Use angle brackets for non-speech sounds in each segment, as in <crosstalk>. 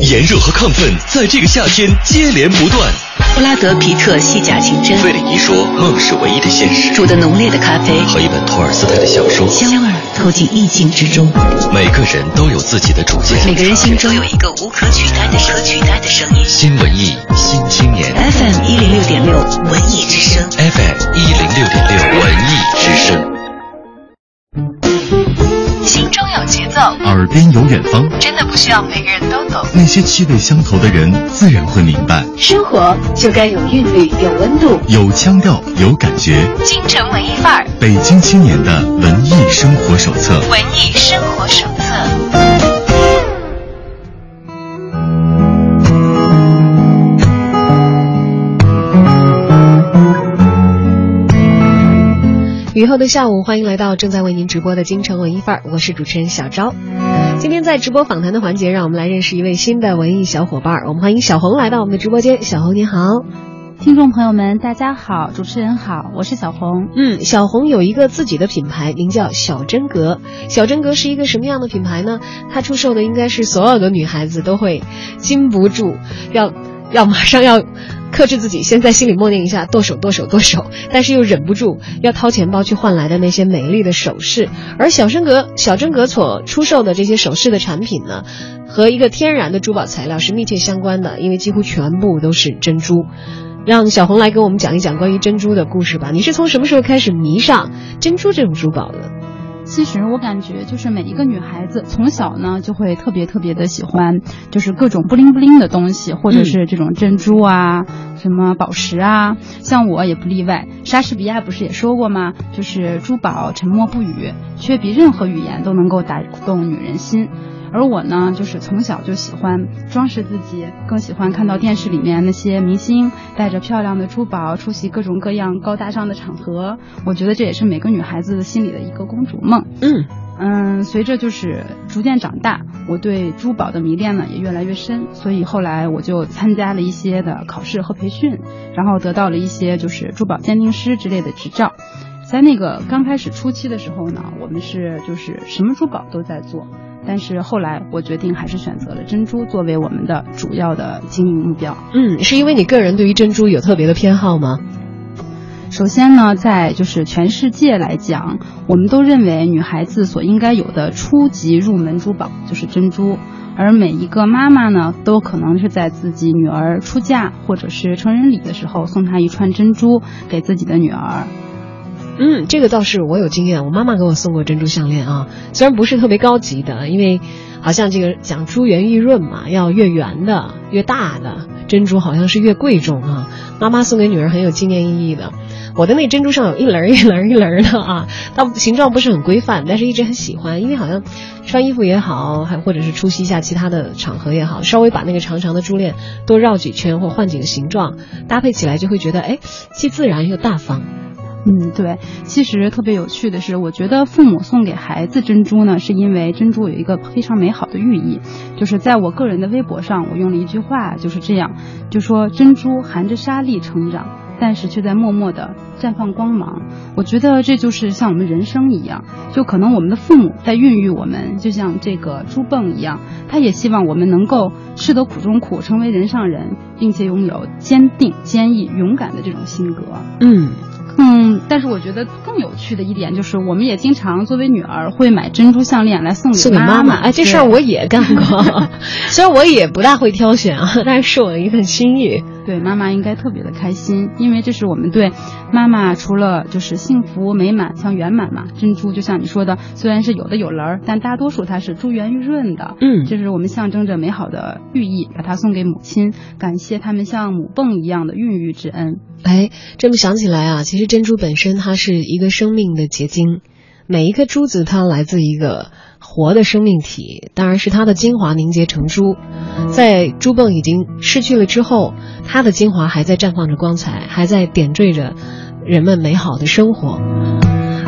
炎热和亢奋在这个夏天接连不断。布拉德皮特戏假情真，费里尼说梦是唯一的现实。煮的浓烈的咖啡和一本托尔斯泰的小说，香味透进意境之中。每个人都有自己的主见，每个人心中有一个无可取代的、可取代的声音。新文艺新青年，FM 一零六点六文艺之声，FM 一零六点六文艺之声。耳边有远方，真的不需要每个人都懂。那些气味相投的人，自然会明白。生活就该有韵律，有温度，有腔调，有感觉。京城文艺范儿，北京青年的文艺生活手册。文艺生活手雨后的下午，欢迎来到正在为您直播的京城文艺范儿，我是主持人小昭。今天在直播访谈的环节，让我们来认识一位新的文艺小伙伴儿。我们欢迎小红来到我们的直播间。小红你好，听众朋友们大家好，主持人好，我是小红。嗯，小红有一个自己的品牌，名叫小真格。小真格是一个什么样的品牌呢？它出售的应该是所有的女孩子都会禁不住要要马上要。克制自己，先在心里默念一下“剁手，剁手，剁手”，<laughs> 但是又忍不住要掏钱包去换来的那些美丽的首饰。而小真格、小真格所出售的这些首饰的产品呢，和一个天然的珠宝材料是密切相关的，因为几乎全部都是珍珠。让小红来给我们讲一讲关于珍珠的故事吧。你是从什么时候开始迷上珍珠这种珠宝的？其实我感觉，就是每一个女孩子从小呢就会特别特别的喜欢，就是各种不灵不灵的东西，或者是这种珍珠啊，什么宝石啊，像我也不例外。莎士比亚不是也说过吗？就是珠宝沉默不语，却比任何语言都能够打动女人心。而我呢，就是从小就喜欢装饰自己，更喜欢看到电视里面那些明星带着漂亮的珠宝出席各种各样高大上的场合。我觉得这也是每个女孩子心里的一个公主梦。嗯嗯，随着就是逐渐长大，我对珠宝的迷恋呢也越来越深，所以后来我就参加了一些的考试和培训，然后得到了一些就是珠宝鉴定师之类的执照。在那个刚开始初期的时候呢，我们是就是什么珠宝都在做。但是后来我决定还是选择了珍珠作为我们的主要的经营目标。嗯，是因为你个人对于珍珠有特别的偏好吗？首先呢，在就是全世界来讲，我们都认为女孩子所应该有的初级入门珠宝就是珍珠，而每一个妈妈呢，都可能是在自己女儿出嫁或者是成人礼的时候送她一串珍珠给自己的女儿。嗯，这个倒是我有经验，我妈妈给我送过珍珠项链啊，虽然不是特别高级的，因为好像这个讲珠圆玉润嘛，要越圆的、越大的珍珠好像是越贵重啊。妈妈送给女儿很有纪念意义的。我的那珍珠上有一轮一轮一轮的啊，它形状不是很规范，但是一直很喜欢，因为好像穿衣服也好，还或者是出席一下其他的场合也好，稍微把那个长长的珠链多绕几圈或换几个形状，搭配起来就会觉得哎，既自然又大方。嗯，对，其实特别有趣的是，我觉得父母送给孩子珍珠呢，是因为珍珠有一个非常美好的寓意。就是在我个人的微博上，我用了一句话，就是这样，就说珍珠含着沙粒成长，但是却在默默的绽放光芒。我觉得这就是像我们人生一样，就可能我们的父母在孕育我们，就像这个珠迸一样，他也希望我们能够吃得苦中苦，成为人上人，并且拥有坚定、坚毅、勇敢的这种性格。嗯。嗯，但是我觉得更有趣的一点就是，我们也经常作为女儿会买珍珠项链来送给妈妈。哎，这事儿我也干过，<laughs> 虽然我也不大会挑选啊，但是是我的一份心意。对，妈妈应该特别的开心，因为这是我们对妈妈除了就是幸福美满，像圆满嘛。珍珠就像你说的，虽然是有的有棱儿，但大多数它是珠圆玉润的。嗯，这是我们象征着美好的寓意，把它送给母亲，感谢他们像母蚌一样的孕育之恩。哎，这么想起来啊，其实珍珠本身它是一个生命的结晶，每一颗珠子它来自一个活的生命体，当然是它的精华凝结成珠，在珠蚌已经逝去了之后，它的精华还在绽放着光彩，还在点缀着人们美好的生活。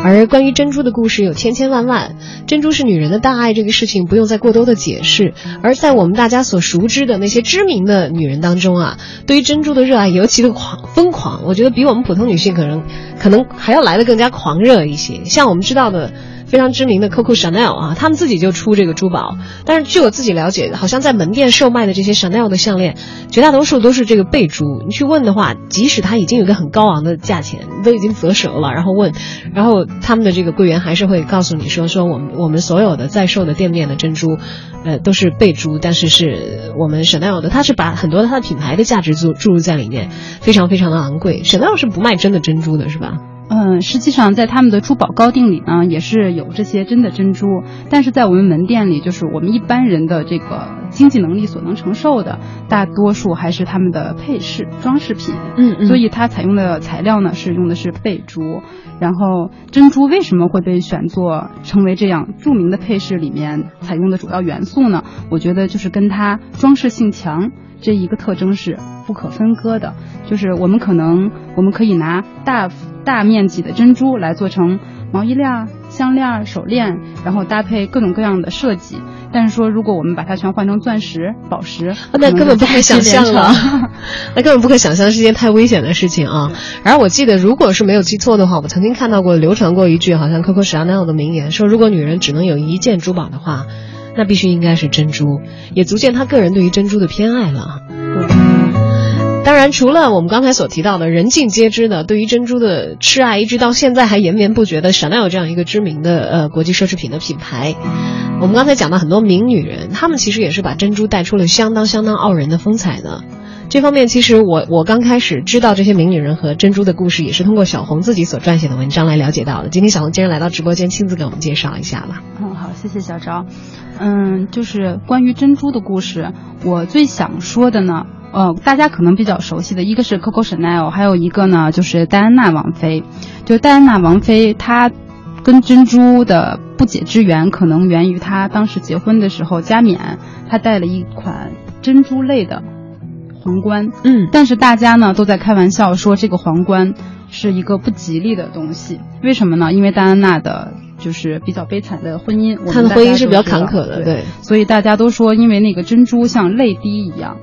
而关于珍珠的故事有千千万万，珍珠是女人的大爱，这个事情不用再过多的解释。而在我们大家所熟知的那些知名的女人当中啊，对于珍珠的热爱尤其的狂疯狂，我觉得比我们普通女性可能可能还要来的更加狂热一些。像我们知道的非常知名的 Coco Chanel 啊，他们自己就出这个珠宝。但是据我自己了解，好像在门店售卖的这些 Chanel 的项链，绝大多数都是这个贝珠。你去问的话，即使它已经有个很高昂的价钱，都已经择舌了，然后问，然后他们的这个柜员还是会告诉你说，说我们我们所有的在售的店面的珍珠，呃，都是贝珠，但是是我们 Chanel 的，它是把很多它的品牌的价值注注入在里面，非常非常的昂贵。Chanel 是不卖真的珍珠的，是吧？嗯，实际上在他们的珠宝高定里呢，也是有这些真的珍珠，但是在我们门店里，就是我们一般人的这个经济能力所能承受的，大多数还是他们的配饰装饰品。嗯嗯所以它采用的材料呢是用的是贝珠，然后珍珠为什么会被选作成为这样著名的配饰里面采用的主要元素呢？我觉得就是跟它装饰性强这一个特征是不可分割的。就是我们可能我们可以拿大大面积的珍珠来做成毛衣链、项链、手链，然后搭配各种各样的设计。但是说，如果我们把它全换成钻石、宝石，啊那根本不可想象了，<laughs> 那根本不可想象是件太危险的事情啊！而我记得，如果是没有记错的话，我曾经看到过流传过一句好像 Coco Chanel 的名言，说如果女人只能有一件珠宝的话，那必须应该是珍珠，也足见她个人对于珍珠的偏爱了啊。当然，除了我们刚才所提到的人尽皆知的对于珍珠的痴爱，一直到现在还延绵不绝的 Chanel 这样一个知名的呃国际奢侈品的品牌，我们刚才讲到很多名女人，她们其实也是把珍珠带出了相当相当傲人的风采的。这方面，其实我我刚开始知道这些名女人和珍珠的故事，也是通过小红自己所撰写的文章来了解到的。今天小红既然来到直播间，亲自给我们介绍一下吧。嗯，好，谢谢小昭。嗯，就是关于珍珠的故事，我最想说的呢，呃，大家可能比较熟悉的一个是 Coco Chanel，还有一个呢就是戴安娜王妃。就戴安娜王妃，她跟珍珠的不解之缘，可能源于她当时结婚的时候加冕，她戴了一款珍珠类的皇冠。嗯但是大家呢都在开玩笑说这个皇冠是一个不吉利的东西，为什么呢？因为戴安娜的就是比较悲惨的婚姻，她的婚姻是比较坎坷的，对，对。所以大家都说因为那个珍珠像泪滴一样，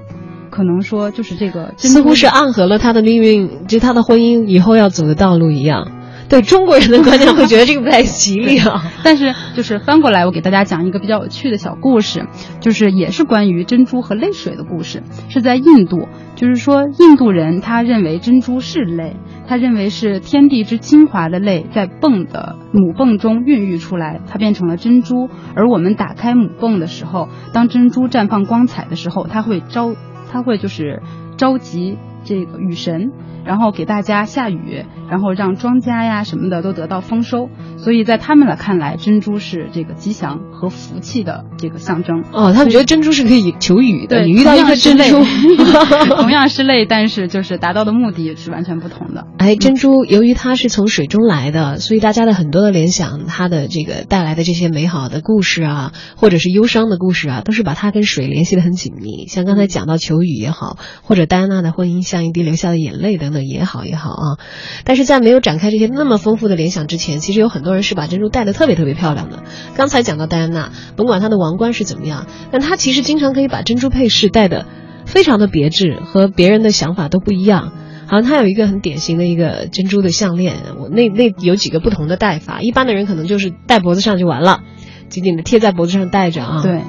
可能说就是这个似乎是暗合了他的命运，就他的婚姻以后要走的道路一样。对中国人的观念会觉得这个不太吉利啊。<laughs> 但是就是翻过来，我给大家讲一个比较有趣的小故事，就是也是关于珍珠和泪水的故事，是在印度。就是说，印度人他认为珍珠是泪，他认为是天地之精华的泪在泵的母泵中孕育出来，它变成了珍珠。而我们打开母泵的时候，当珍珠绽放光彩的时候，它会召，他会就是着急这个雨神。然后给大家下雨，然后让庄稼呀什么的都得到丰收。所以在他们来看来，珍珠是这个吉祥和福气的这个象征。哦，他们觉得珍珠是可以求雨的。对，你遇到一颗珍珠，<laughs> <laughs> 同样是泪，但是就是达到的目的是完全不同的。哎，珍珠由于它是从水中来的，所以大家的很多的联想，它的这个带来的这些美好的故事啊，或者是忧伤的故事啊，都是把它跟水联系的很紧密。像刚才讲到求雨也好，或者戴安娜的婚姻一滴流下的眼泪等等也好也好啊。但是在没有展开这些那么丰富的联想之前，其实有很多人是把珍珠戴的特别特别漂亮的。刚才讲到戴安娜，甭管她的王冠是怎么样，但她其实经常可以把珍珠配饰戴的非常的别致，和别人的想法都不一样。好像她有一个很典型的一个珍珠的项链，我那那有几个不同的戴法，一般的人可能就是戴脖子上就完了，紧紧的贴在脖子上戴着啊。对，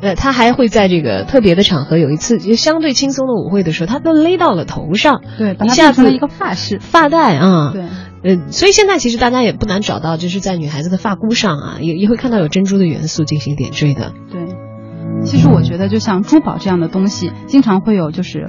呃，他还会在这个特别的场合，有一次就相对轻松的舞会的时候，他都勒到了头上，对，把一下子一个发饰。发带啊。对，呃，所以现在其实大家也不难找到，就是在女孩子的发箍上啊，也也会看到有珍珠的元素进行点缀的。对，其实我觉得就像珠宝这样的东西，经常会有就是。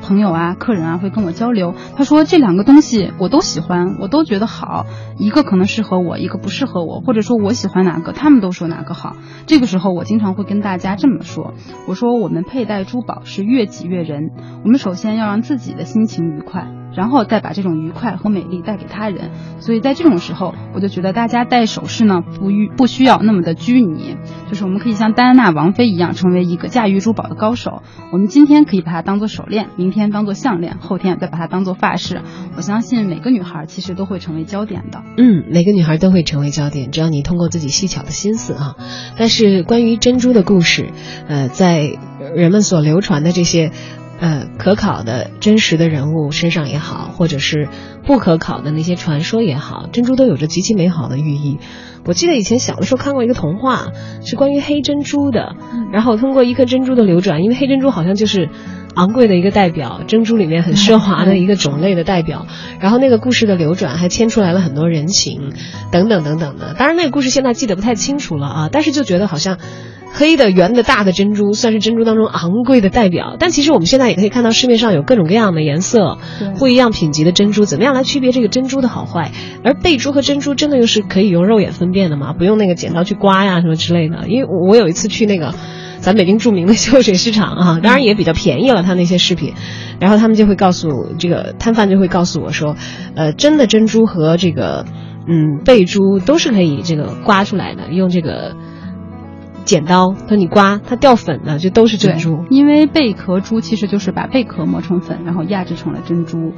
朋友啊，客人啊会跟我交流，他说这两个东西我都喜欢，我都觉得好，一个可能适合我，一个不适合我，或者说我喜欢哪个，他们都说哪个好。这个时候我经常会跟大家这么说，我说我们佩戴珠宝是悦己悦人，我们首先要让自己的心情愉快。然后再把这种愉快和美丽带给他人，所以在这种时候，我就觉得大家戴首饰呢，不需不需要那么的拘泥，就是我们可以像戴安娜王妃一样，成为一个驾驭珠宝的高手。我们今天可以把它当做手链，明天当做项链，后天再把它当做发饰。我相信每个女孩其实都会成为焦点的。嗯，每个女孩都会成为焦点，只要你通过自己细巧的心思啊。但是关于珍珠的故事，呃，在人们所流传的这些。呃可考的真实的人物身上也好，或者是不可考的那些传说也好，珍珠都有着极其美好的寓意。我记得以前小的时候看过一个童话，是关于黑珍珠的，然后通过一颗珍珠的流转，因为黑珍珠好像就是。昂贵的一个代表，珍珠里面很奢华的一个种类的代表，然后那个故事的流转还牵出来了很多人情，等等等等的。当然那个故事现在记得不太清楚了啊，但是就觉得好像黑的、圆的、大的珍珠算是珍珠当中昂贵的代表。但其实我们现在也可以看到市面上有各种各样的颜色，不一样品级的珍珠，怎么样来区别这个珍珠的好坏？而贝珠和珍珠真的又是可以用肉眼分辨的吗？不用那个剪刀去刮呀什么之类的？因为我有一次去那个。咱北京著名的秀水市场啊，当然也比较便宜了，他那些饰品，然后他们就会告诉这个摊贩就会告诉我说，呃，真的珍珠和这个嗯贝珠都是可以这个刮出来的，用这个剪刀说你刮，它掉粉的就都是珍珠，因为贝壳珠其实就是把贝壳磨成粉，然后压制成了珍珠。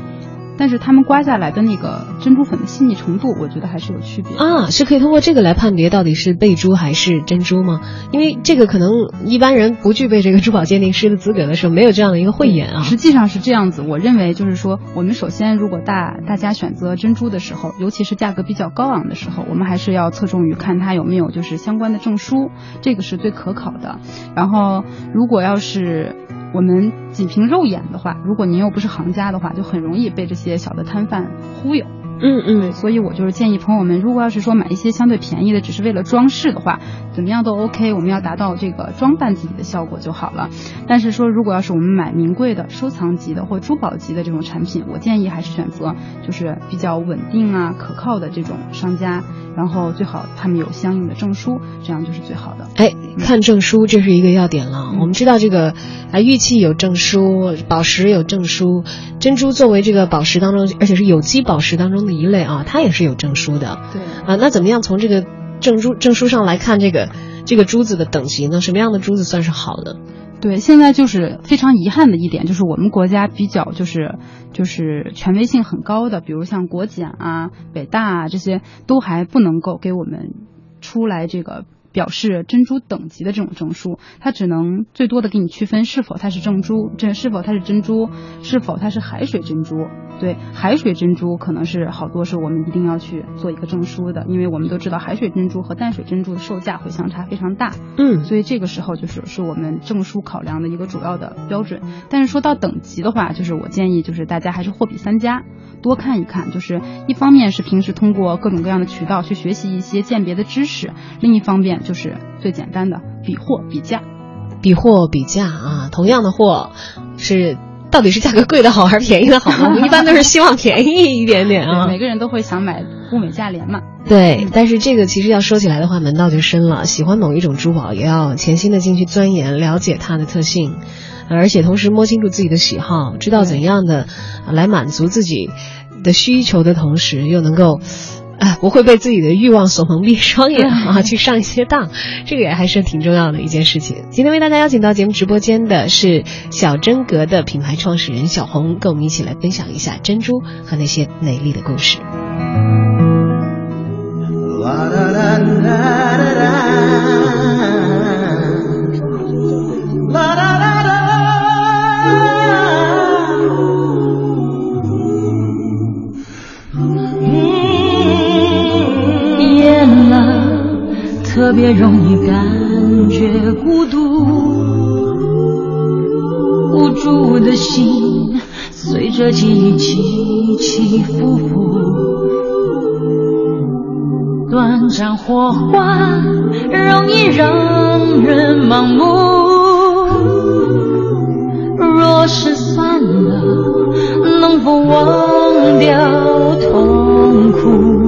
但是他们刮下来的那个珍珠粉的细腻程度，我觉得还是有区别啊。是可以通过这个来判别到底是贝珠还是珍珠吗？因为这个可能一般人不具备这个珠宝鉴定师的资格的时候，没有这样的一个慧眼啊。实际上是这样子，我认为就是说，我们首先如果大大家选择珍珠的时候，尤其是价格比较高昂的时候，我们还是要侧重于看它有没有就是相关的证书，这个是最可考的。然后如果要是。我们仅凭肉眼的话，如果您又不是行家的话，就很容易被这些小的摊贩忽悠。嗯嗯，所以我就是建议朋友们，如果要是说买一些相对便宜的，只是为了装饰的话，怎么样都 OK。我们要达到这个装扮自己的效果就好了。但是说，如果要是我们买名贵的、收藏级的或珠宝级的这种产品，我建议还是选择就是比较稳定啊、可靠的这种商家，然后最好他们有相应的证书，这样就是最好的。哎，看证书这是一个要点了。我们知道这个啊，玉器有证书，宝石有证书，珍珠作为这个宝石当中，而且是有机宝石当中。的一类啊，它也是有证书的。对啊，那怎么样从这个证书证书上来看这个这个珠子的等级呢？什么样的珠子算是好的？对，现在就是非常遗憾的一点，就是我们国家比较就是就是权威性很高的，比如像国检啊、北大啊这些，都还不能够给我们出来这个。表示珍珠等级的这种证书，它只能最多的给你区分是否它是正珠，这是否它是珍珠，是否它是海水珍珠。对，海水珍珠可能是好多是我们一定要去做一个证书的，因为我们都知道海水珍珠和淡水珍珠的售价会相差非常大。嗯，所以这个时候就是是我们证书考量的一个主要的标准。但是说到等级的话，就是我建议就是大家还是货比三家。多看一看，就是一方面是平时通过各种各样的渠道去学习一些鉴别的知识，另一方面就是最简单的比货比价，比货比价啊，同样的货是到底是价格贵的好还是便宜的好呢？<laughs> 我们一般都是希望便宜一点点啊，每个人都会想买物美价廉嘛。对，但是这个其实要说起来的话，门道就深了。喜欢某一种珠宝，也要潜心的进去钻研，了解它的特性。而且同时摸清楚自己的喜好，知道怎样的来满足自己的需求的同时，又能够，哎，不会被自己的欲望所蒙蔽双眼啊，<laughs> 去上一些当，这个也还是挺重要的一件事情。今天为大家邀请到节目直播间的是小真格的品牌创始人小红，跟我们一起来分享一下珍珠和那些美丽的故事。特别容易感觉孤独，无助的心随着记忆起起伏伏，短暂火花容易让人盲目，若是散了，能否忘掉痛苦？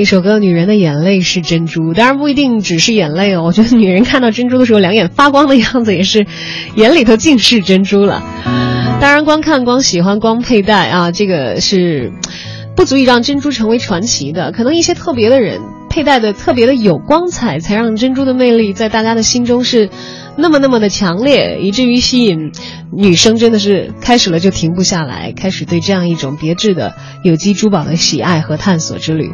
一首歌《女人的眼泪是珍珠》，当然不一定只是眼泪哦。我觉得女人看到珍珠的时候，两眼发光的样子也是，眼里头尽是珍珠了。当然，光看、光喜欢、光佩戴啊，这个是不足以让珍珠成为传奇的。可能一些特别的人佩戴的特别的有光彩，才让珍珠的魅力在大家的心中是那么那么的强烈，以至于吸引女生真的是开始了就停不下来，开始对这样一种别致的有机珠宝的喜爱和探索之旅。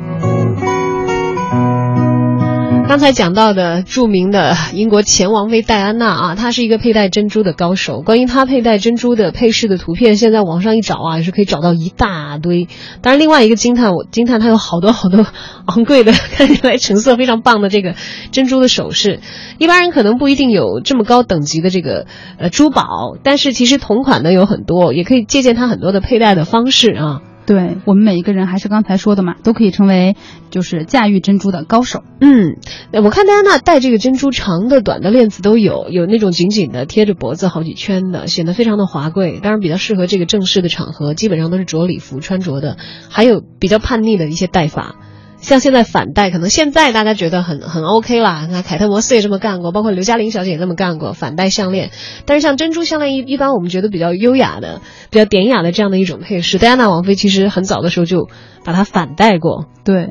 刚才讲到的著名的英国前王妃戴安娜啊，她是一个佩戴珍珠的高手。关于她佩戴珍珠的配饰的图片，现在网上一找啊，也是可以找到一大堆。当然，另外一个惊叹，我惊叹她有好多好多昂贵的，看起来成色非常棒的这个珍珠的首饰。一般人可能不一定有这么高等级的这个呃珠宝，但是其实同款的有很多，也可以借鉴她很多的佩戴的方式啊。对我们每一个人还是刚才说的嘛，都可以成为就是驾驭珍珠的高手。嗯，我看戴安娜戴这个珍珠长的、短的链子都有，有那种紧紧的贴着脖子好几圈的，显得非常的华贵。当然比较适合这个正式的场合，基本上都是着礼服穿着的。还有比较叛逆的一些戴法，像现在反戴，可能现在大家觉得很很 OK 啦。那凯特摩斯也这么干过，包括刘嘉玲小姐也这么干过反戴项链。但是像珍珠项链一一般我们觉得比较优雅的、比较典雅的这样的一种配饰，戴安娜王妃其实很早的时候就把它反戴过。对，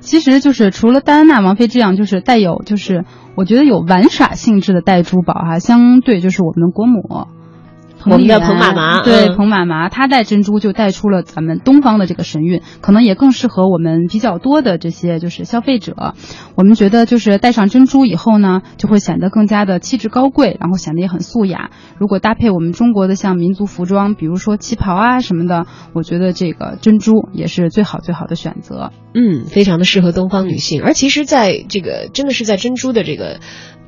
其实就是除了戴安娜王妃这样，就是带有就是我觉得有玩耍性质的戴珠宝哈、相对就是我们的国母。我们的彭妈妈对嗯彭妈妈，她戴珍珠就带出了咱们东方的这个神韵，可能也更适合我们比较多的这些就是消费者。我们觉得就是戴上珍珠以后呢，就会显得更加的气质高贵，然后显得也很素雅。如果搭配我们中国的像民族服装，比如说旗袍啊什么的，我觉得这个珍珠也是最好最好的选择。嗯，非常的适合东方女性。而其实，在这个真的是在珍珠的这个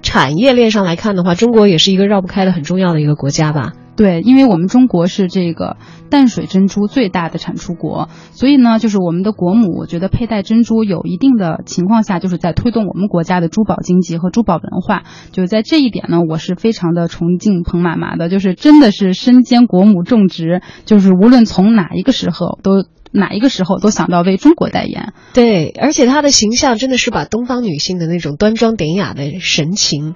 产业链上来看的话，中国也是一个绕不开的很重要的一个国家吧。对，因为我们中国是这个淡水珍珠最大的产出国，所以呢，就是我们的国母，我觉得佩戴珍珠有一定的情况下，就是在推动我们国家的珠宝经济和珠宝文化。就是在这一点呢，我是非常的崇敬彭妈妈的，就是真的是身兼国母重职，就是无论从哪一个时候都。哪一个时候都想到为中国代言，对，而且她的形象真的是把东方女性的那种端庄典雅的神情，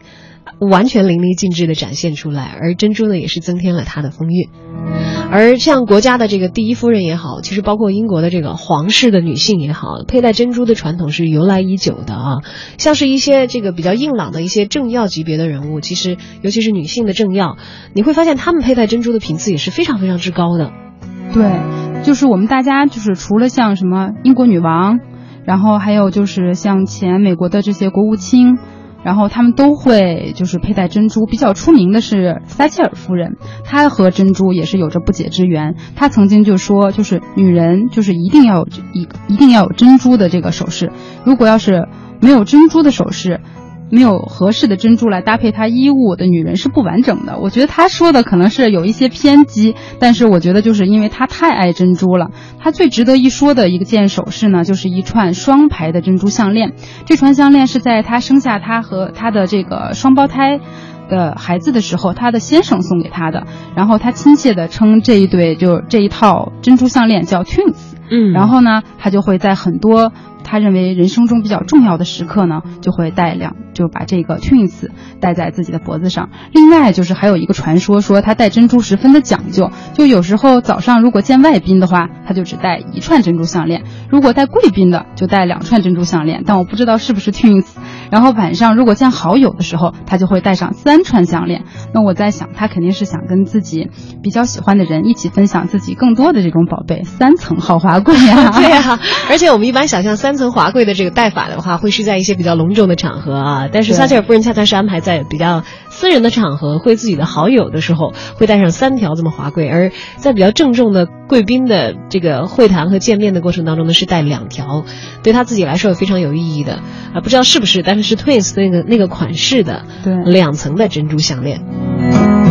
完全淋漓尽致的展现出来。而珍珠呢，也是增添了它的风韵。而像国家的这个第一夫人也好，其实包括英国的这个皇室的女性也好，佩戴珍珠的传统是由来已久的啊。像是一些这个比较硬朗的一些政要级别的人物，其实尤其是女性的政要，你会发现他们佩戴珍珠的频次也是非常非常之高的。对，就是我们大家就是除了像什么英国女王，然后还有就是像前美国的这些国务卿，然后他们都会就是佩戴珍珠。比较出名的是撒切尔夫人，她和珍珠也是有着不解之缘。她曾经就说，就是女人就是一定要有一一定要有珍珠的这个首饰，如果要是没有珍珠的首饰。没有合适的珍珠来搭配她衣物的女人是不完整的。我觉得她说的可能是有一些偏激，但是我觉得就是因为她太爱珍珠了。她最值得一说的一个件首饰呢，就是一串双排的珍珠项链。这串项链是在她生下她和她的这个双胞胎。的孩子的时候，她的先生送给她的，然后她亲切的称这一对就这一套珍珠项链叫 twins，嗯然后呢，她就会在很多她认为人生中比较重要的时刻呢，就会戴两就把这个 twins 戴在自己的脖子上。另外就是还有一个传说说她戴珍珠十分的讲究，就有时候早上如果见外宾的话，她就只戴一串珍珠项链；如果带贵宾的就戴两串珍珠项链。但我不知道是不是 twins。然后晚上如果见好友的时候，他就会戴上三串项链。那我在想，他肯定是想跟自己比较喜欢的人一起分享自己更多的这种宝贝，三层豪华柜呀、对啊，而且我们一般想象三层华贵的这个戴法的话，会是在一些比较隆重的场合啊。<laughs> 但是撒切尔夫人恰恰是安排在比较私人的场合，会自己的好友的时候会带上三条这么华贵，而在比较郑重的贵宾的这个会谈和见面的过程当中呢，是带两条，对他自己来说也非常有意义的啊。不知道是不是，但是是 Twins 那个那个款式的对两层的珍珠项链。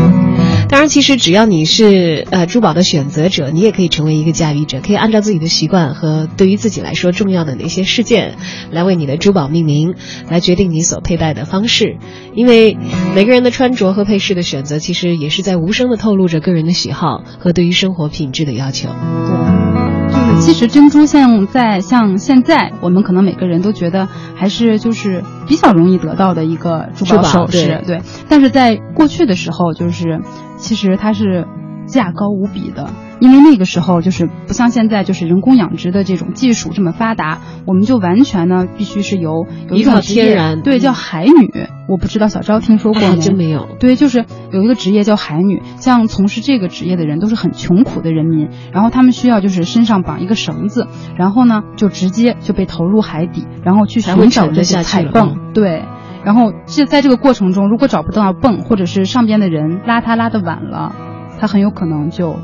当然，其实只要你是呃珠宝的选择者，你也可以成为一个驾驭者，可以按照自己的习惯和对于自己来说重要的那些事件，来为你的珠宝命名，来决定你所佩戴的方式。因为每个人的穿着和配饰的选择，其实也是在无声的透露着个人的喜好和对于生活品质的要求。对就是其实珍珠像在像现在，我们可能每个人都觉得还是就是比较容易得到的一个珠珠宝宝首饰，对对。但是在过去的时候，就是其实它是价高无比的，因为那个时候就是不像现在，就是人工养殖的这种技术这么发达，我们就完全呢必须是由有一依靠种职业天然对，叫海女。我不知道小昭听说过还没？真没有。对，就是有一个职业叫海女，像从事这个职业的人都是很穷苦的人民，然后他们需要就是身上绑一个绳子，然后呢就直接就被投入海底，然后去寻找这些彩泵，对。然后这在这个过程中，如果找不到泵，或者是上边的人拉他拉的晚了，他很有可能就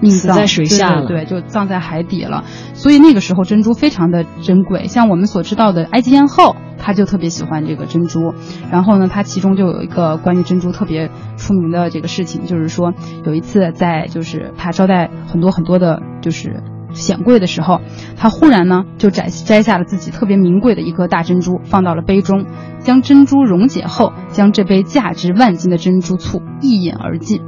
命葬死在水下了对对对，就葬在海底了。所以那个时候珍珠非常的珍贵，像我们所知道的埃及艳后，她就特别喜欢这个珍珠。然后呢，她其中就有一个关于珍珠特别出名的这个事情，就是说有一次在就是她招待很多很多的，就是。显贵的时候，他忽然呢就摘摘下了自己特别名贵的一颗大珍珠，放到了杯中，将珍珠溶解后，将这杯价值万金的珍珠醋一饮而尽。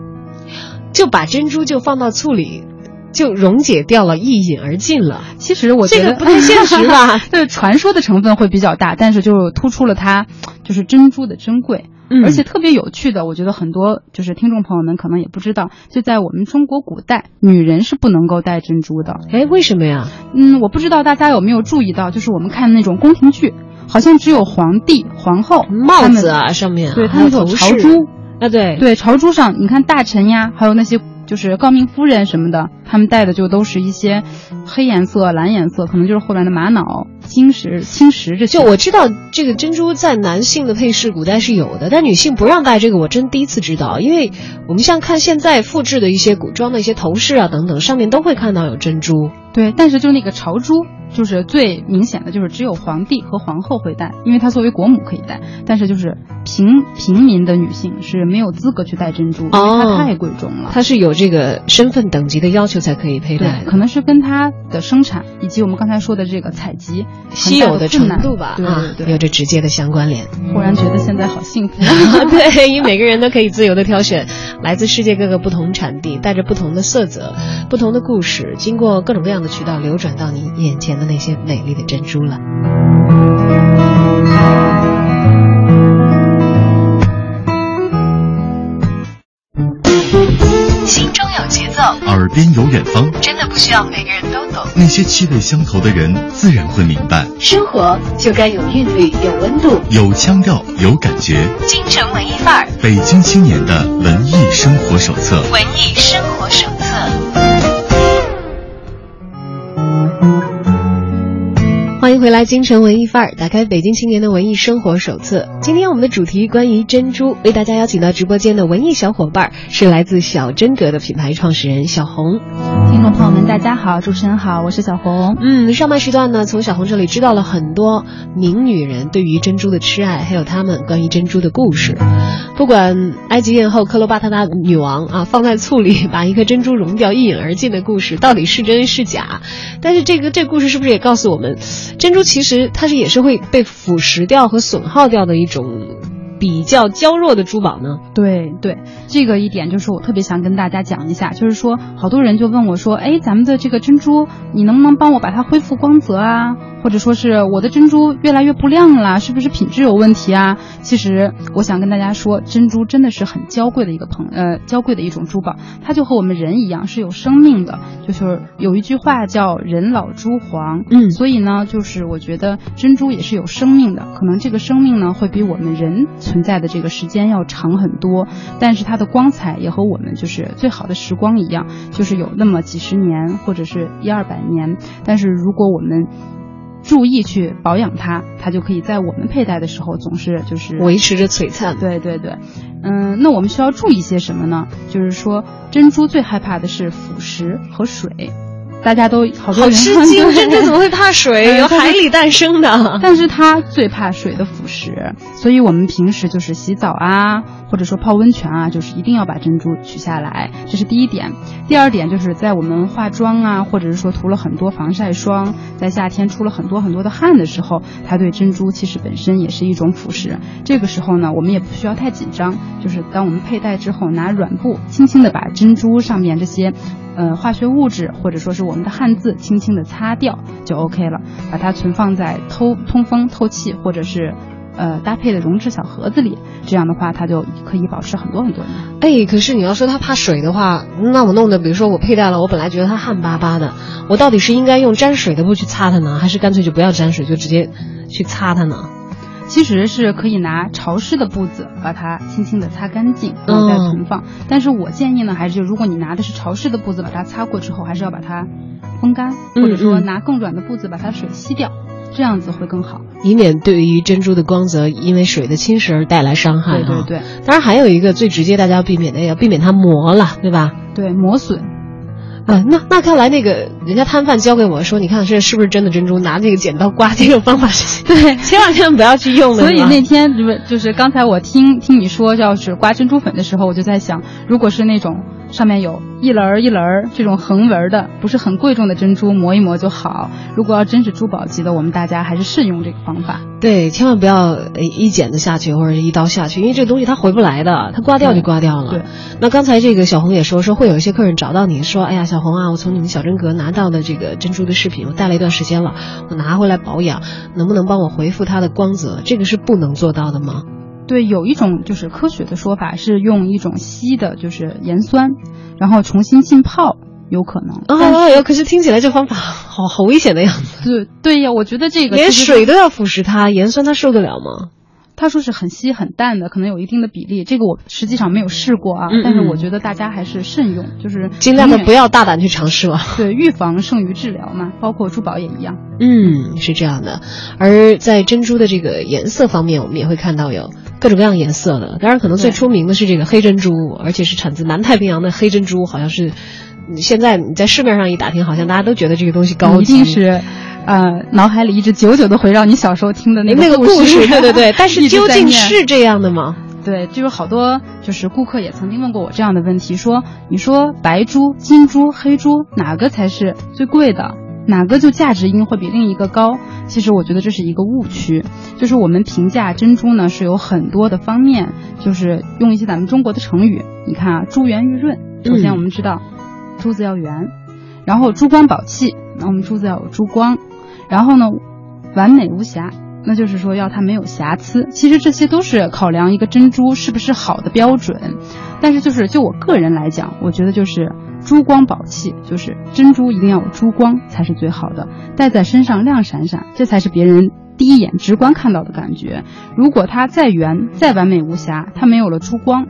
就把珍珠就放到醋里，就溶解掉了，一饮而尽了。其实我觉得这个不太现实吧 <laughs> 对，传说的成分会比较大，但是就突出了它就是珍珠的珍贵。嗯而且特别有趣的，我觉得很多就是听众朋友们可能也不知道，就在我们中国古代，女人是不能够戴珍珠的。哎，为什么呀？嗯，我不知道大家有没有注意到，就是我们看那种宫廷剧，好像只有皇帝、皇后帽子，啊，上面啊对他们有朝珠，啊，对对朝珠上，你看大臣呀，还有那些就是诰命夫人什么的，他们戴的就都是一些黑颜色、蓝颜色，可能就是后来的玛瑙、青石、青石这些。就我知道这个珍珠在男性的配饰古代是有的，但女性不让戴这个，我真第一次知道。因为我们像看现在复制的一些古装的一些头饰啊等等，上面都会看到有珍珠。对，但是就那个朝珠，就是最明显的，就是只有皇帝和皇后会戴，因为她作为国母可以戴，但是就是平平民的女性是没有资格去戴珍珠，因为哦它太贵重了。它是有这个身份等级的要求才可以佩戴可能是跟它的生产以及我们刚才说的这个采集稀有的程度吧，对啊对，对有着直接的相关联。忽然觉得现在好幸福。<laughs> 对，因为每个人都可以自由的挑选来自世界各个不同产地、带着不同的色泽、不同的故事，经过各种各样的渠道流转到你眼前的那些美丽的珍珠了。耳边有远方，真的不需要每个人都懂。那些气味相投的人自然会明白。生活就该有韵律，有温度。有腔调，有感觉。京城文艺范儿，北京青年的文艺生活手册。文艺生活手回来，京城文艺范儿，打开北京青年的文艺生活手册。今天我们的主题关于珍珠，为大家邀请到直播间的文艺小伙伴是来自小真格的品牌创始人小红。听众朋友们，大家好，主持人好，我是小红。嗯，上半时段呢，从小红这里知道了很多名女人对于珍珠的痴爱，还有她们关于珍珠的故事。不管埃及艳后克罗巴特纳女王啊，放在醋里把一颗珍珠溶掉一饮而尽的故事，到底是真是假？但是这个这故事是不是也告诉我们，珍珠其实它是也是会被腐蚀掉和损耗掉的一种比较娇弱的珠宝呢？对对，这个一点就是我特别想跟大家讲一下，就是说好多人就问我说，哎，咱们的这个珍珠，你能不能帮我把它恢复光泽啊？或者说是我的珍珠越来越不亮了，是不是品质有问题啊？其实我想跟大家说，珍珠真的是很娇贵的一个朋呃娇贵的一种珠宝，它就和我们人一样是有生命的。就是有一句话叫“人老珠黄”，嗯所以呢，就是我觉得珍珠也是有生命的，可能这个生命呢会比我们人存在的这个时间要长很多，但是它的光彩也和我们就是最好的时光一样，就是有那么几十年或者是一二百年，但是如果我们注意去保养它，它就可以在我们佩戴的时候总是就是维持着璀璨。对对对，嗯，那我们需要注意些什么呢？就是说，珍珠最害怕的是腐蚀和水，大家都好多好人吃惊，对珍珠怎么会怕水？<laughs> 由海里诞生的。但是它最怕水的腐蚀，所以我们平时就是洗澡啊，或者说泡温泉啊，就是一定要把珍珠取下来，这是第一点。第二点就是在我们化妆啊，或者是说涂了很多防晒霜，在夏天出了很多很多的汗的时候，它对珍珠其实本身也是一种腐蚀。这个时候呢，我们也不需要太紧张，就是当我们佩戴之后，拿软布轻轻的把珍珠上面这些。呃，化学物质或者说是我们的汉字，轻轻的擦掉就 OK 了。把它存放在透通风、透气或者是呃搭配的溶质小盒子里，这样的话它就可以保持很多很多年。哎，可是你要说它怕水的话，那我弄的，比如说我佩戴了，我本来觉得它汗巴巴的，我到底是应该用沾水的布去擦它呢，还是干脆就不要沾水，就直接去擦它呢？其实是可以拿潮湿的布子把它轻轻的擦干净，然后再存放。但是我建议呢，还是就如果你拿的是潮湿的布子，把它擦过之后，还是要把它风干，或者说嗯拿更软的布子把它水吸掉，这样子会更好。以免对于珍珠的光泽因为水的侵蚀而带来伤害、啊。对对对当然还有一个最直接大家要避免的，要避免它磨了，对吧？对，磨损。啊，那那看来那个人家摊贩教给我说，你看这是不是真的珍珠？拿那个剪刀刮这种方法是，<laughs> 对，千万千万不要去用的。所以那天就是就是刚才我听听你说要是刮珍珠粉的时候，我就在想，如果是那种上面有一轮儿一轮儿这种横纹儿的，不是很贵重的珍珠，磨一磨就好。如果要真是珠宝级的，我们大家还是慎用这个方法。对，千万不要呃一剪子下去或者是一刀下去，因为这东西它回不来的，它刮掉就刮掉了。对，那刚才这个小红也说，说会有一些客人找到你说，哎呀，小红啊，我从你们小珍阁拿到的这个珍珠的饰品，我戴了一段时间了，我拿回来保养，能不能帮我恢复它的光泽？这个是不能做到的吗？对，有一种就是科学的说法是用一种稀的，就是盐酸，然后重新浸泡，有可能。哦，有，可是听起来这方法好好危险的样子，对对呀，我觉得这个连水都要腐蚀它，盐酸它受得了吗？他说是很稀很淡的，可能有一定的比例。这个我实际上没有试过啊，但是我觉得大家还是慎用，就是尽量的不要大胆去尝试了。对预防胜于治疗嘛，包括珠宝也一样。嗯，是这样的。而在珍珠的这个颜色方面，我们也会看到有各种各样颜色的。当然，可能最出名的是这个黑珍珠，而且是产自南太平洋的黑珍珠，好像是嗯现在你在市面上一打听，好像大家都觉得这个东西高级，一定是，呃，脑海里一直久久的回绕你小时候听的那那个故故事，对对对。<laughs> 但是究竟是这样的吗？对，就有好多就是顾客也曾经问过我这样的问题，说你说白珠、金珠、黑珠哪个才是最贵的？哪个就价值一定会比另一个高？其实我觉得这是一个误区，就是我们评价珍珠呢是有很多的方面，就是用一些咱们中国的成语，你看啊，珠圆玉润。首先我们知道，珠子要圆，然后珠光宝气，那我们珠子要有珠光，然后呢，完美无瑕，那就是说要它没有瑕疵。其实这些都是考量一个珍珠是不是好的标准。但是就是就我个人来讲，我觉得就是珠光宝气，就是珍珠一定要有珠光才是最好的，戴在身上亮闪闪，这才是别人第一眼直观看到的感觉。如果它再圆再完美无瑕，它没有了珠光，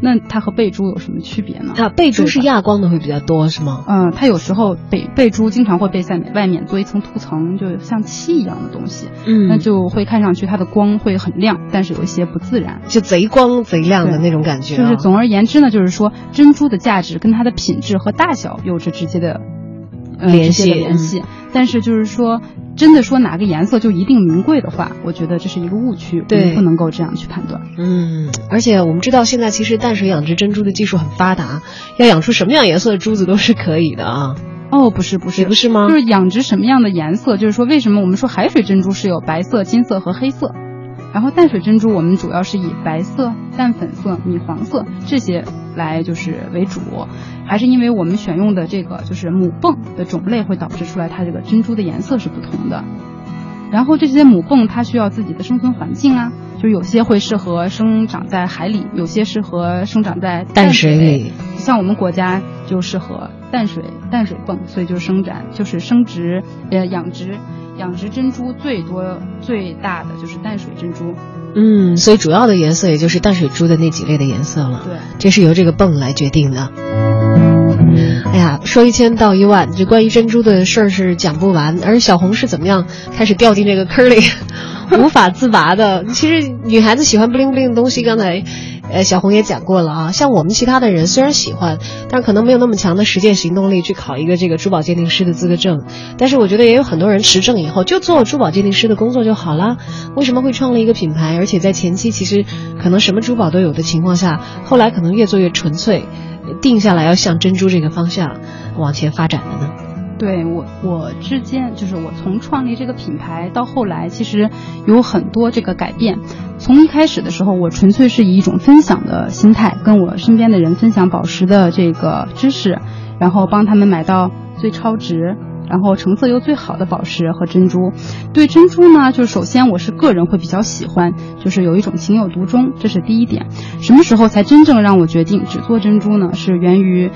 那它和贝珠有什么区别呢？啊，贝珠是亚光的会比较多，是吗？嗯，它有时候贝贝珠经常会被在外面做一层涂层，就像漆一样的东西，嗯那就会看上去它的光会很亮，但是有一些不自然。就贼光贼亮的那种感觉、啊。就是总而言之呢，就是说珍珠的价值跟它的品质和大小有着直接的、呃、联系联系。但是就是说，真的说哪个颜色就一定名贵的话，我觉得这是一个误区，对我们不能够这样去判断。嗯，而且我们知道现在其实淡水养殖珍珠的技术很发达，要养出什么样颜色的珠子都是可以的啊。哦，不是不是也不是吗就是养殖什么样的颜色，就是说为什么我们说海水珍珠是有白色、金色和黑色，然后淡水珍珠我们主要是以白色、淡粉色、米黄色这些来就是为主，还是因为我们选用的这个就是母蚌的种类会导致出来它这个珍珠的颜色是不同的。然后这些母蚌它需要自己的生存环境啊，就有些会适合生长在海里，有些适合生长在淡水里。像我们国家就适合淡水淡水泵，所以就生长就是生殖呃养殖养殖珍珠最多最大的就是淡水珍珠。嗯，所以主要的颜色也就是淡水珠的那几类的颜色了。对，这是由这个泵来决定的。哎呀，说一千道一万，这关于珍珠的事儿是讲不完。而小红是怎么样开始掉进这个坑里，<laughs> 无法自拔的？其实女孩子喜欢不灵不灵的东西，刚才，呃，小红也讲过了啊。像我们其他的人虽然喜欢，但可能没有那么强的实践行动力去考一个这个珠宝鉴定师的资格证。但是我觉得也有很多人持证以后就做珠宝鉴定师的工作就好了。为什么会创立一个品牌？而且在前期其实可能什么珠宝都有的情况下，后来可能越做越纯粹。定下来要向珍珠这个方向往前发展的呢？对我，我之间就是我从创立这个品牌到后来，其实有很多这个改变。从一开始的时候，我纯粹是以一种分享的心态，跟我身边的人分享宝石的这个知识，然后帮他们买到最超值。然后成色又最好的宝石和珍珠，对珍珠呢，就是首先我是个人会比较喜欢，就是有一种情有独钟，这是第一点。什么时候才真正让我决定只做珍珠呢？是源于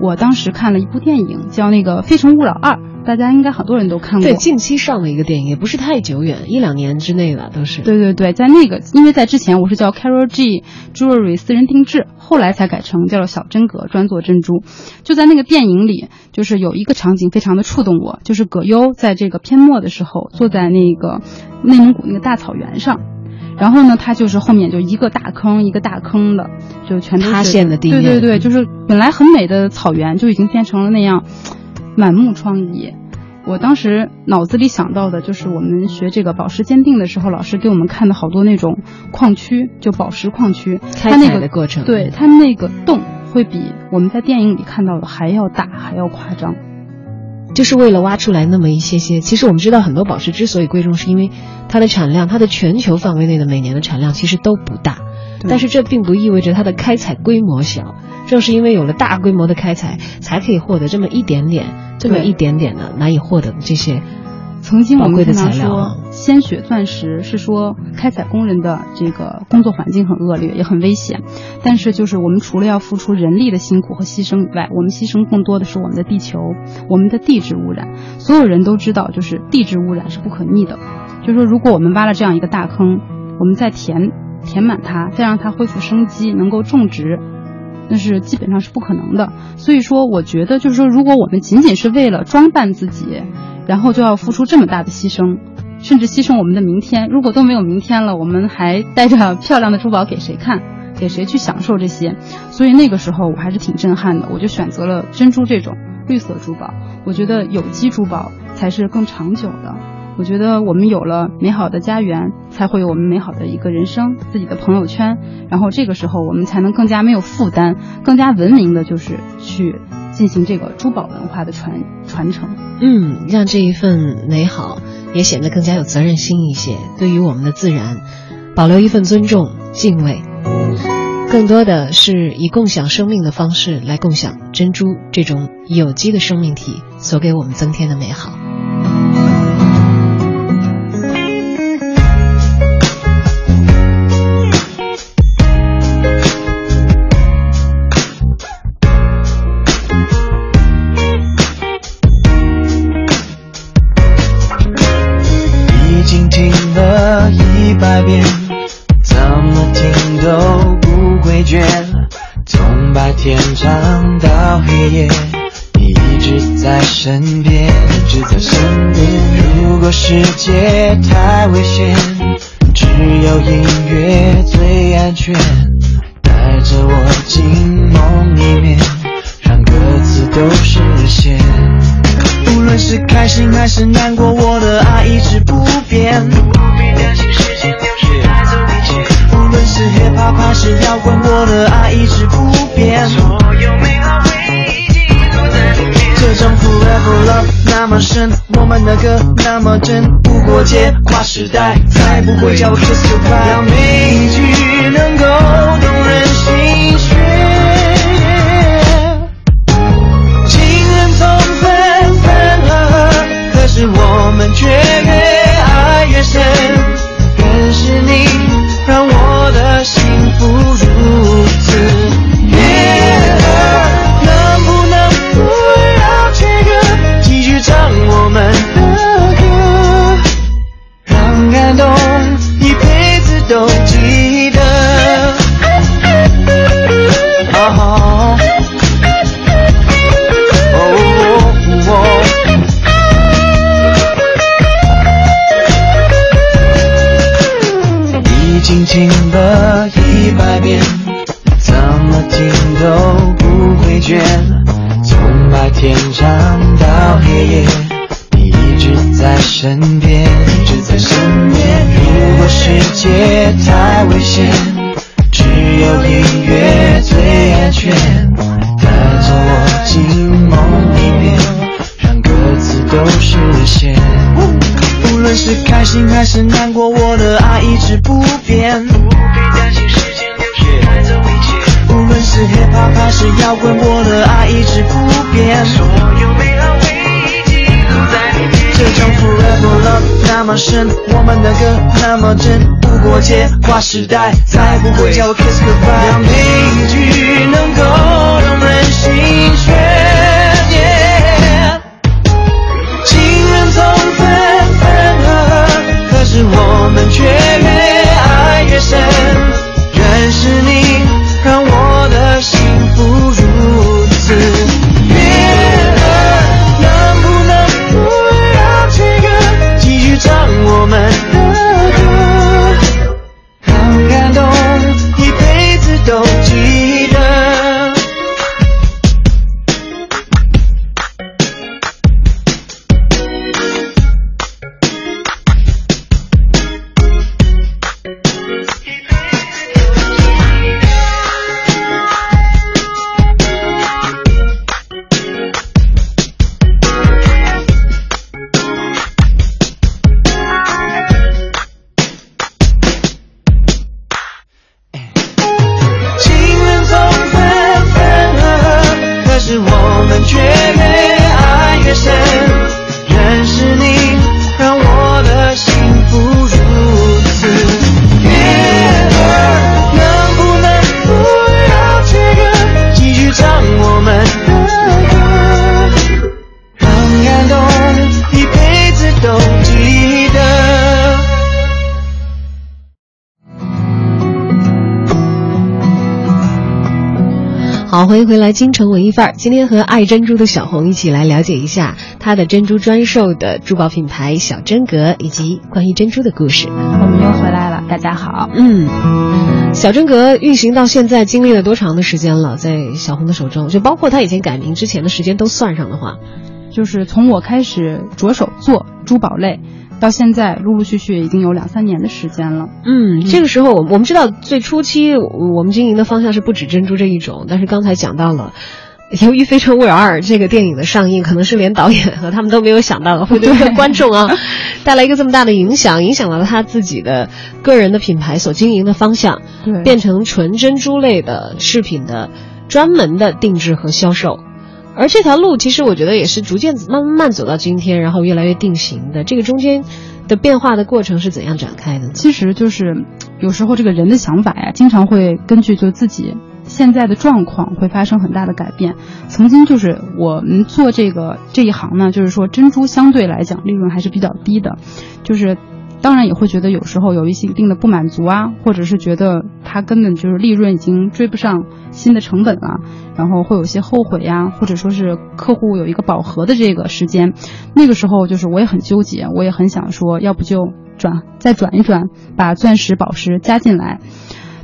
我当时看了一部电影，叫那个《非诚勿扰二》。大家应该很多人都看过，对，近期上的一个电影，也不是太久远，一两年之内了，都是。对对对，在那个，因为在之前我是叫 Carol G Jewelry 私人定制，后来才改成叫小真格专做珍珠。就在那个电影里，就是有一个场景非常的触动我，就是葛优在这个片末的时候，坐在那个内蒙古那个大草原上，然后呢，他就是后面就一个大坑一个大坑的，就全都是塌陷的地面。对对对，就是本来很美的草原，就已经变成了那样。满目疮痍，我当时脑子里想到的就是我们学这个宝石鉴定的时候，老师给我们看的好多那种矿区，就宝石矿区，开采的过程，对它那个洞会比我们在电影里看到的还要大，还要夸张，就是为了挖出来那么一些些。其实我们知道，很多宝石之所以贵重，是因为它的产量，它的全球范围内的每年的产量其实都不大，但是这并不意味着它的开采规模小。正是因为有了大规模的开采，才可以获得这么一点点、这么一点点的难以获得的这些曾经我们的材料。说鲜血钻石是说开采工人的这个工作环境很恶劣，也很危险。但是就是我们除了要付出人力的辛苦和牺牲以外，我们牺牲更多的是我们的地球、我们的地质污染。所有人都知道，就是地质污染是不可逆的。就是说，如果我们挖了这样一个大坑，我们再填填满它，再让它恢复生机，能够种植。那是基本上是不可能的，所以说我觉得就是说，如果我们仅仅是为了装扮自己，然后就要付出这么大的牺牲，甚至牺牲我们的明天，如果都没有明天了，我们还带着漂亮的珠宝给谁看，给谁去享受这些？所以那个时候我还是挺震撼的，我就选择了珍珠这种绿色珠宝，我觉得有机珠宝才是更长久的。我觉得我们有了美好的家园，才会有我们美好的一个人生，自己的朋友圈。然后这个时候，我们才能更加没有负担，更加文明的，就是去进行这个珠宝文化的传传承。嗯，让这一份美好也显得更加有责任心一些，对于我们的自然保留一份尊重、敬畏，更多的是以共享生命的方式来共享珍珠这种有机的生命体所给我们增添的美好。身边，只在身边。如果世界太危险，只有音乐最安全。带着我进梦里面，让歌词都实现。无论是开心还是难过，我的爱一直不变。不必担心时间流逝带走一切。无论是 hip hop 还是摇滚，我的爱一直不变。么么深，我们的歌那么真，不过界，跨时代，才不会叫 kiss goodbye。让每一句能够动人心弦。情人总分分合合，可是我们却越爱越深。认识你，心还是难过，我的爱一直不变。不必担心时间流逝带走一切。无论是 hip hop 还是摇滚，我的爱一直不变。所有美好回忆记录在里面。这种 forever love 那么深，我们的歌那么真，不过界，跨时代，才不会叫我 kiss goodbye。让每一句能够我们却越爱越深。认识你，京城文艺范儿。今天和爱珍珠的小红一起来了解一下她的珍珠专售的珠宝品牌小真格以及关于珍珠的故事。我们又回来了，大家好。嗯，小真格运行到现在，经历了多长的时间了？在小红的手中，就包括她以前改名之前的时间都算上的话，就是从我开始着手做珠宝类，到现在陆陆续续已经有两三年的时间了。嗯，这个时候我我们知道最初期我们经营的方向是不止珍珠这一种，但是刚才讲到了。由于《非诚勿扰二》这个电影的上映，可能是连导演和他们都没有想到的，会 <laughs> 对观众啊 <laughs> 带来一个这么大的影响，影响了他自己的个人的品牌所经营的方向，变成纯珍珠类的饰品的专门的定制和销售。而这条路其实我觉得也是逐渐慢慢走到今天，然后越来越定型的。这个中间的变化的过程是怎样展开的呢？其实就是有时候这个人的想法呀，经常会根据就自己现在的状况会发生很大的改变。曾经就是我们做这个这一行呢，就是说珍珠相对来讲利润还是比较低的，就是。当然也会觉得有时候有一些一定的不满足啊，或者是觉得它根本就是利润已经追不上新的成本了，然后会有些后悔呀，或者说是客户有一个饱和的这个时间，那个时候就是我也很纠结，我也很想说，要不就转再转一转，把钻石、宝石加进来，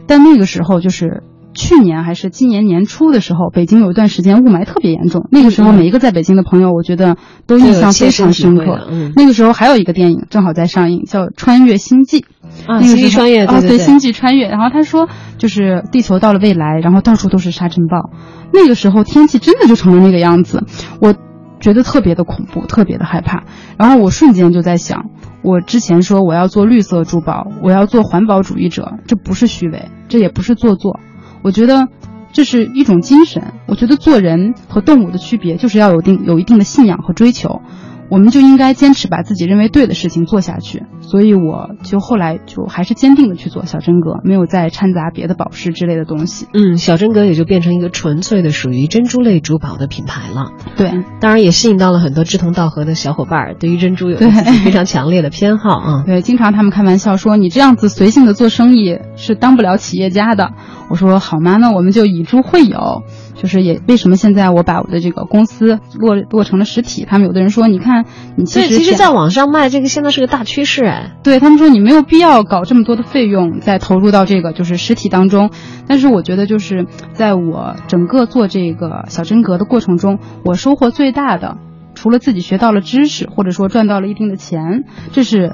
但那个时候就是。去年还是今年年初的时候，北京有一段时间雾霾特别严重。那个时候，每一个在北京的朋友，我觉得都印象非常深刻。嗯、那个时候还有一个电影正好在上映，叫《穿越星际》。啊，星际穿越，啊，对对，星际穿越。然后他说，就是地球到了未来，然后到处都是沙尘暴。那个时候天气真的就成了那个样子。我觉得特别的恐怖，特别的害怕。然后我瞬间就在想，我之前说我要做绿色珠宝，我要做环保主义者，这不是虚伪，这也不是做作，我觉得这是一种精神。我觉得做人和动物的区别就是要有定有一定的信仰和追求。我们就应该坚持把自己认为对的事情做下去，所以我就后来就还是坚定的去做小真格，没有再掺杂别的宝石之类的东西。嗯，小真格也就变成一个纯粹的属于珍珠类珠宝的品牌了。对，当然也吸引到了很多志同道合的小伙伴儿，对于珍珠有非常强烈的偏好啊。对，经常他们开玩笑说你这样子随性的做生意是当不了企业家的。我说好吗？那我们就以珠会友。就是也为什么现在我把我的这个公司落落成了实体？他们有的人说，你看你其实其实在网上卖这个现在是个大趋势哎。对他们说你没有必要搞这么多的费用再投入到这个就是实体当中。但是我觉得就是在我整个做这个小真格的过程中，我收获最大的，除了自己学到了知识，或者说赚到了一定的钱，这是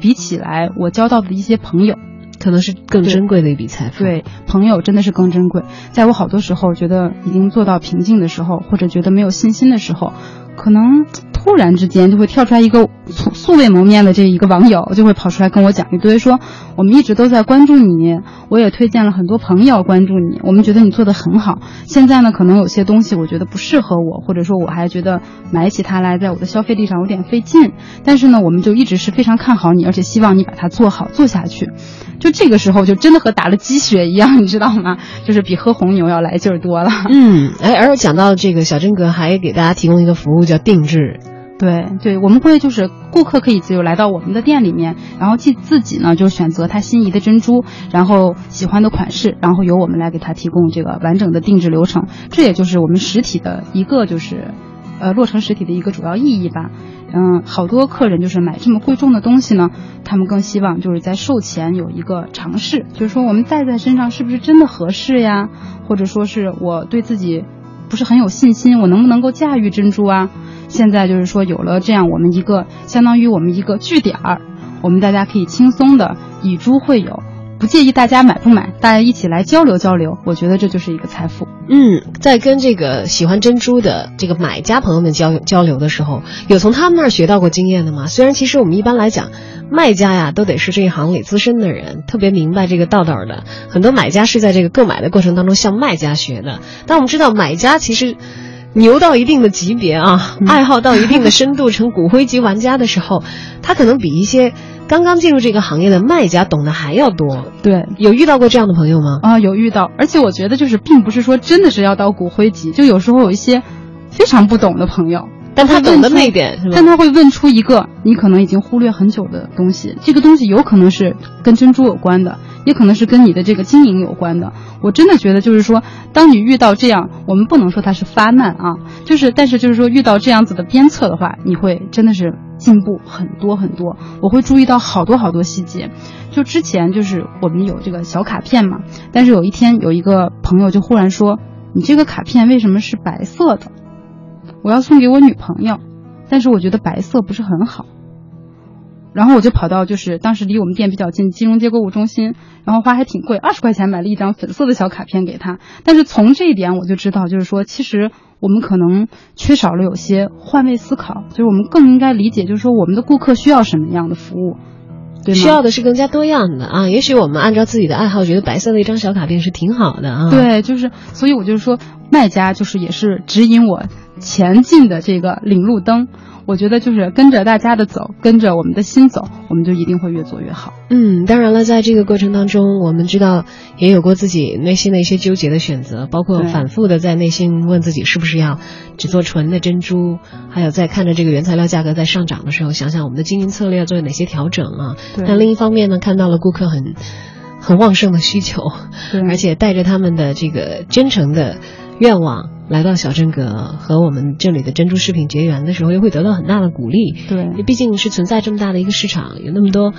比起来我交到的一些朋友。可能是更珍贵的一笔财富。对，朋友真的是更珍贵。在我好多时候觉得已经做到瓶颈的时候，或者觉得没有信心的时候，可能突然之间就会跳出来一个素素未谋面的这一个网友，就会跑出来跟我讲一堆，说我们一直都在关注你，我也推荐了很多朋友关注你，我们觉得你做的很好。现在呢，可能有些东西我觉得不适合我，或者说我还觉得买起它来在我的消费力上有点费劲。但是呢，我们就一直是非常看好你，而且希望你把它做好做下去。就这个时候，就真的和打了鸡血一样，你知道吗？就是比喝红牛要来劲儿多了。嗯，哎，而讲到这个小真格，还给大家提供一个服务叫定制。对对，我们会就是顾客可以自由来到我们的店里面，然后自自己呢就选择他心仪的珍珠，然后喜欢的款式，然后由我们来给他提供这个完整的定制流程。这也就是我们实体的一个就是，呃，落成实体的一个主要意义吧。嗯，好多客人就是买这么贵重的东西呢，他们更希望就是在售前有一个尝试，就是说我们戴在身上是不是真的合适呀？或者说是我对自己不是很有信心，我能不能够驾驭珍珠啊？现在就是说有了这样我们一个相当于我们一个据点儿，我们大家可以轻松的以珠会友。不介意大家买不买，大家一起来交流交流，我觉得这就是一个财富。嗯，在跟这个喜欢珍珠的这个买家朋友们交交流的时候，有从他们那儿学到过经验的吗？虽然其实我们一般来讲，卖家呀都得是这一行里资深的人，特别明白这个道道的。很多买家是在这个购买的过程当中向卖家学的。但我们知道，买家其实牛到一定的级别啊，爱好到一定的深度，成骨灰级玩家的时候，<laughs> 他可能比一些。刚刚进入这个行业的卖家懂得还要多，对，有遇到过这样的朋友吗？啊，有遇到，而且我觉得就是并不是说真的是要到骨灰级，就有时候有一些非常不懂的朋友，但他懂得那一点，但他会问出一个你可能已经忽略很久的东西，这个东西有可能是跟珍珠有关的，也可能是跟你的这个经营有关的。我真的觉得就是说，当你遇到这样，我们不能说它是发难啊，就是但是就是说遇到这样子的鞭策的话，你会真的是。进步很多很多，我会注意到好多好多细节。就之前就是我们有这个小卡片嘛，但是有一天有一个朋友就忽然说：“你这个卡片为什么是白色的？我要送给我女朋友，但是我觉得白色不是很好。”然后我就跑到就是当时离我们店比较近金融街购物中心，然后花还挺贵，二十块钱买了一张粉色的小卡片给他。但是从这一点我就知道，就是说其实我们可能缺少了有些换位思考，就是我们更应该理解，就是说我们的顾客需要什么样的服务，对需要的是更加多样的啊。也许我们按照自己的爱好，觉得白色的一张小卡片是挺好的啊。对，就是所以我就是说，卖家就是也是指引我前进的这个领路灯。我觉得就是跟着大家的走，跟着我们的心走，我们就一定会越做越好。嗯，当然了，在这个过程当中，我们知道也有过自己内心的一些纠结的选择，包括反复的在内心问自己是不是要只做纯的珍珠，还有在看着这个原材料价格在上涨的时候，想想我们的经营策略要做哪些调整啊。但另一方面呢，看到了顾客很很旺盛的需求，而且带着他们的这个真诚的愿望。来到小真格和我们这里的珍珠饰品结缘的时候，又会得到很大的鼓励。对，毕竟是存在这么大的一个市场，有那么多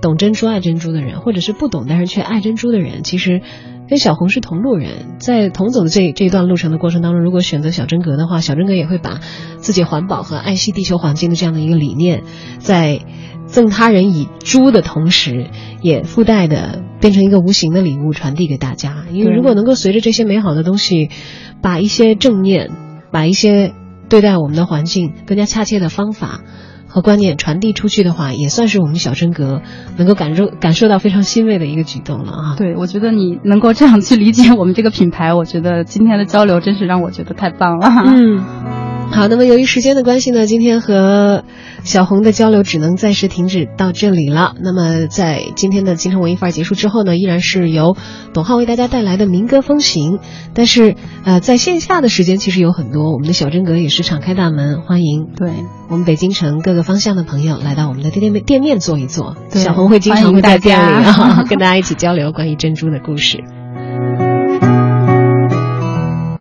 懂珍珠、爱珍珠的人，或者是不懂但是却爱珍珠的人，其实跟小红是同路人。在同走的这这一段路程的过程当中，如果选择小真格的话，小真格也会把自己环保和爱惜地球环境的这样的一个理念，在赠他人以珠的同时，也附带的变成一个无形的礼物传递给大家。因为如果能够随着这些美好的东西。把一些正念，把一些对待我们的环境更加恰切的方法。和观念传递出去的话，也算是我们小真格能够感受感受到非常欣慰的一个举动了啊！对，我觉得你能够这样去理解我们这个品牌，我觉得今天的交流真是让我觉得太棒了。嗯，好，那么由于时间的关系呢，今天和小红的交流只能暂时停止到这里了。那么在今天的京城文艺范儿结束之后呢，依然是由董浩为大家带来的民歌风行。但是呃，在线下的时间其实有很多，我们的小真格也是敞开大门欢迎。对。我们北京城各个方向的朋友来到我们的店面店面坐一坐，对小红会经常会在店里啊 <laughs> 跟大家一起交流关于珍珠的故事。